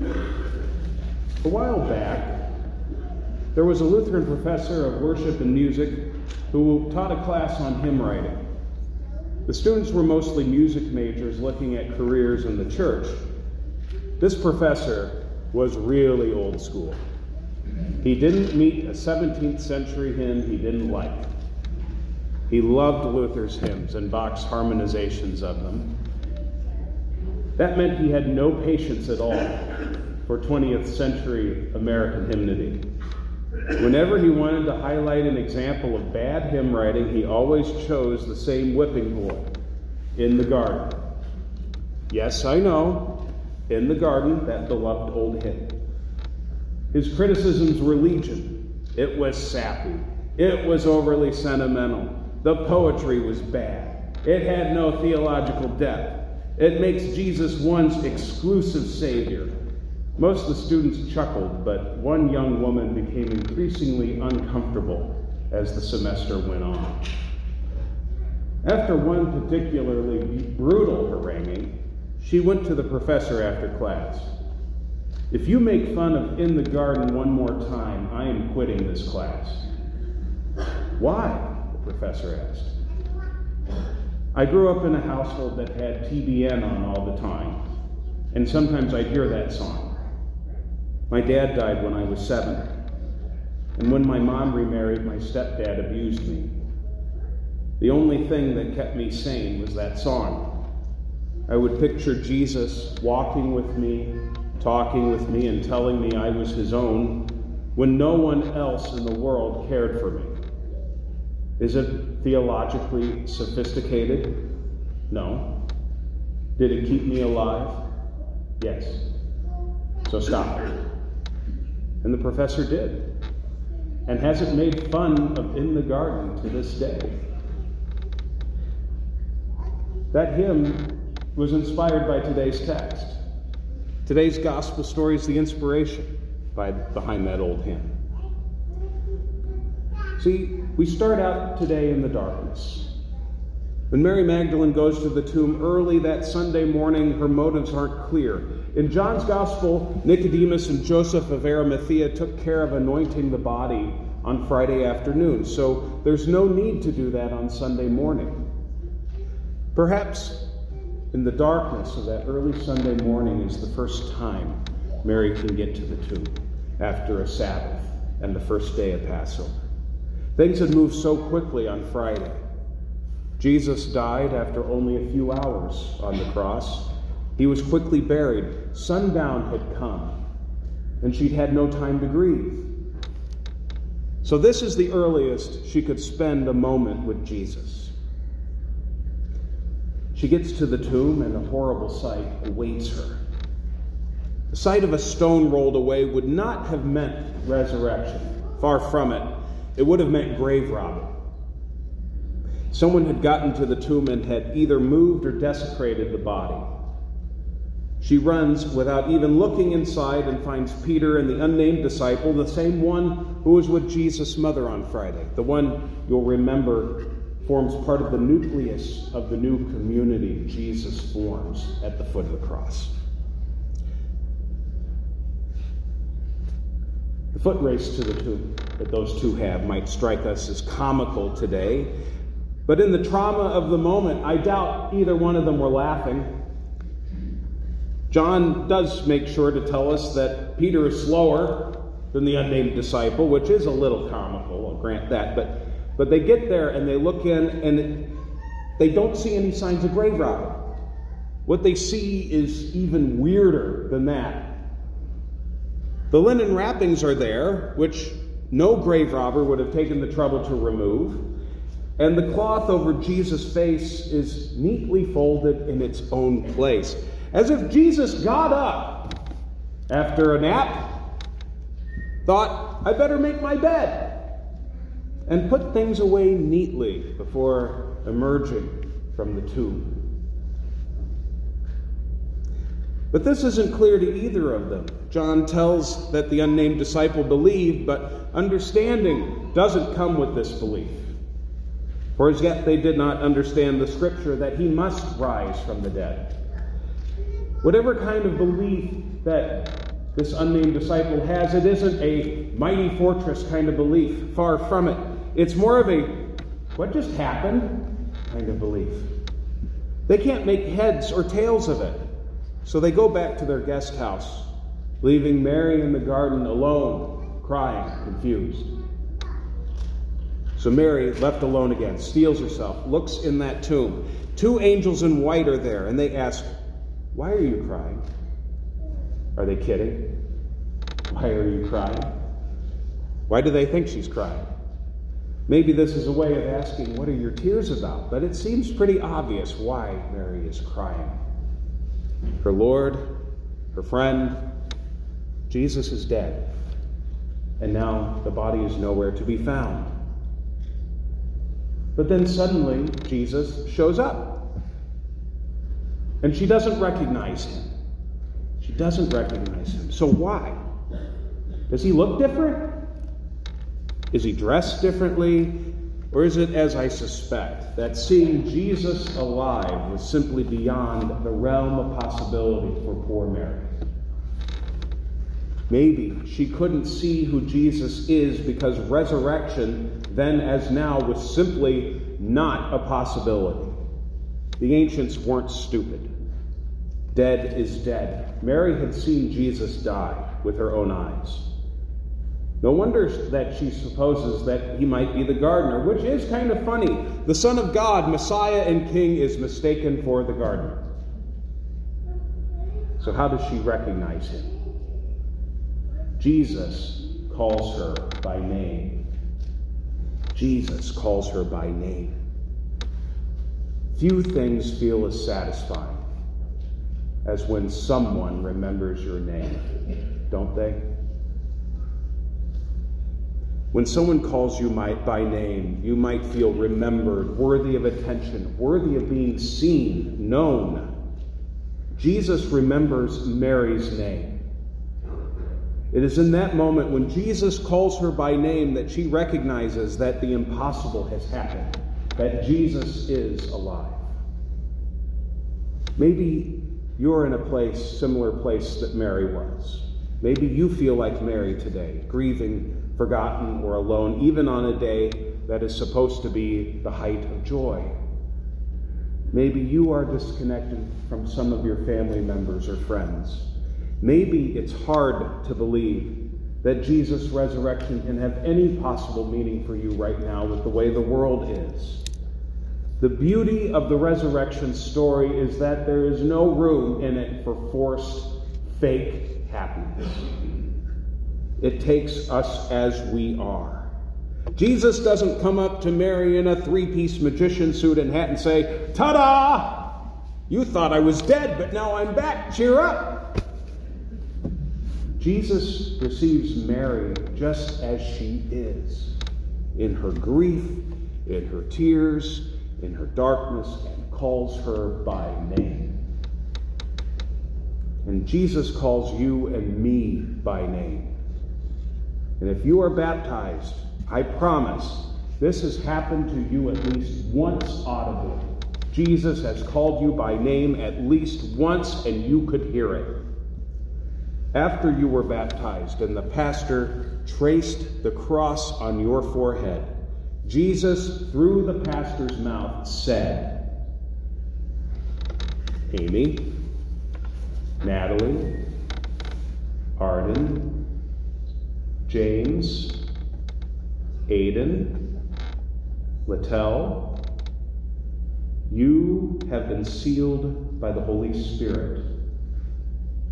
A while back, there was a Lutheran professor of worship and music who taught a class on hymn writing. The students were mostly music majors looking at careers in the church. This professor was really old school. He didn't meet a 17th century hymn he didn't like. He loved Luther's hymns and Bach's harmonizations of them. That meant he had no patience at all for 20th century American hymnody. Whenever he wanted to highlight an example of bad hymn writing, he always chose the same whipping boy in the garden. Yes, I know, in the garden, that beloved old hymn. His criticisms were legion. It was sappy. It was overly sentimental. The poetry was bad. It had no theological depth. It makes Jesus one's exclusive Savior. Most of the students chuckled, but one young woman became increasingly uncomfortable as the semester went on. After one particularly brutal haranguing, she went to the professor after class. If you make fun of In the Garden one more time, I am quitting this class. Why? the professor asked. I grew up in a household that had TBN on all the time, and sometimes I'd hear that song. My dad died when I was seven, and when my mom remarried, my stepdad abused me. The only thing that kept me sane was that song. I would picture Jesus walking with me, talking with me, and telling me I was his own when no one else in the world cared for me. Is it theologically sophisticated? No. Did it keep me alive? Yes. So stop. And the professor did. And has it made fun of In the Garden to this day. That hymn was inspired by today's text. Today's gospel story is the inspiration by, behind that old hymn. See, we start out today in the darkness. When Mary Magdalene goes to the tomb early that Sunday morning, her motives aren't clear. In John's Gospel, Nicodemus and Joseph of Arimathea took care of anointing the body on Friday afternoon, so there's no need to do that on Sunday morning. Perhaps in the darkness of that early Sunday morning is the first time Mary can get to the tomb after a Sabbath and the first day of Passover. Things had moved so quickly on Friday. Jesus died after only a few hours on the cross. He was quickly buried. Sundown had come, and she'd had no time to grieve. So, this is the earliest she could spend a moment with Jesus. She gets to the tomb, and a horrible sight awaits her. The sight of a stone rolled away would not have meant resurrection. Far from it. It would have meant grave robbing. Someone had gotten to the tomb and had either moved or desecrated the body. She runs without even looking inside and finds Peter and the unnamed disciple, the same one who was with Jesus' mother on Friday, the one you'll remember forms part of the nucleus of the new community Jesus forms at the foot of the cross. Foot race to the tomb that those two have might strike us as comical today, but in the trauma of the moment, I doubt either one of them were laughing. John does make sure to tell us that Peter is slower than the unnamed disciple, which is a little comical, I'll grant that, but, but they get there and they look in and they don't see any signs of grave robbing. What they see is even weirder than that. The linen wrappings are there, which no grave robber would have taken the trouble to remove. And the cloth over Jesus' face is neatly folded in its own place, as if Jesus got up after a nap, thought, I better make my bed, and put things away neatly before emerging from the tomb. But this isn't clear to either of them. John tells that the unnamed disciple believed, but understanding doesn't come with this belief. For as yet they did not understand the scripture that he must rise from the dead. Whatever kind of belief that this unnamed disciple has, it isn't a mighty fortress kind of belief. Far from it. It's more of a what just happened kind of belief. They can't make heads or tails of it. So they go back to their guest house, leaving Mary in the garden alone, crying, confused. So Mary, left alone again, steels herself, looks in that tomb. Two angels in white are there, and they ask, Why are you crying? Are they kidding? Why are you crying? Why do they think she's crying? Maybe this is a way of asking, What are your tears about? But it seems pretty obvious why Mary is crying. Her Lord, her friend, Jesus is dead. And now the body is nowhere to be found. But then suddenly Jesus shows up. And she doesn't recognize him. She doesn't recognize him. So why? Does he look different? Is he dressed differently? Or is it, as I suspect, that seeing Jesus alive was simply beyond the realm of possibility for poor Mary? Maybe she couldn't see who Jesus is because resurrection, then as now, was simply not a possibility. The ancients weren't stupid. Dead is dead. Mary had seen Jesus die with her own eyes. No wonder that she supposes that he might be the gardener, which is kind of funny. The Son of God, Messiah and King, is mistaken for the gardener. So, how does she recognize him? Jesus calls her by name. Jesus calls her by name. Few things feel as satisfying as when someone remembers your name, don't they? When someone calls you by name, you might feel remembered, worthy of attention, worthy of being seen, known. Jesus remembers Mary's name. It is in that moment when Jesus calls her by name that she recognizes that the impossible has happened, that Jesus is alive. Maybe you're in a place, similar place that Mary was. Maybe you feel like Mary today, grieving forgotten, or alone, even on a day that is supposed to be the height of joy. Maybe you are disconnected from some of your family members or friends. Maybe it's hard to believe that Jesus' resurrection can have any possible meaning for you right now with the way the world is. The beauty of the resurrection story is that there is no room in it for forced, fake happiness. It takes us as we are. Jesus doesn't come up to Mary in a three piece magician suit and hat and say, Ta da! You thought I was dead, but now I'm back. Cheer up. Jesus receives Mary just as she is in her grief, in her tears, in her darkness, and calls her by name. And Jesus calls you and me by name. And if you are baptized, I promise this has happened to you at least once audibly. Jesus has called you by name at least once, and you could hear it. After you were baptized and the pastor traced the cross on your forehead, Jesus, through the pastor's mouth, said, Amy, Natalie, Arden, James, Aiden, Littell, you have been sealed by the Holy Spirit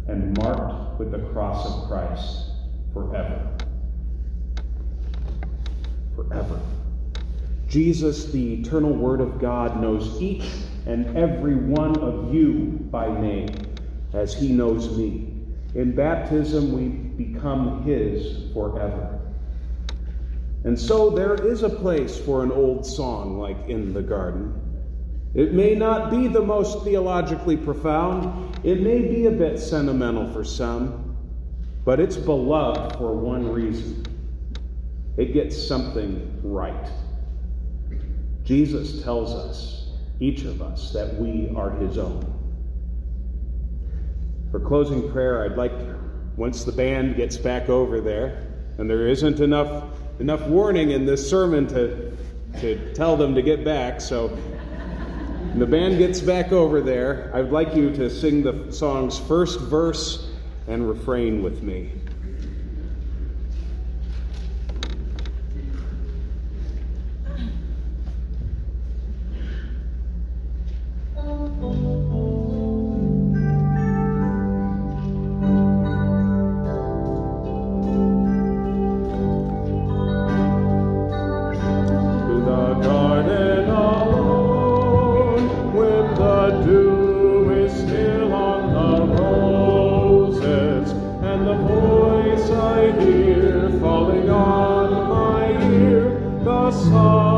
and marked with the cross of Christ forever. Forever. Jesus, the eternal Word of God, knows each and every one of you by name as he knows me. In baptism, we become His forever. And so there is a place for an old song like In the Garden. It may not be the most theologically profound, it may be a bit sentimental for some, but it's beloved for one reason it gets something right. Jesus tells us, each of us, that we are His own. For closing prayer, I'd like, once the band gets back over there, and there isn't enough enough warning in this sermon to to tell them to get back, so when the band gets back over there, I would like you to sing the song's first verse and refrain with me. Once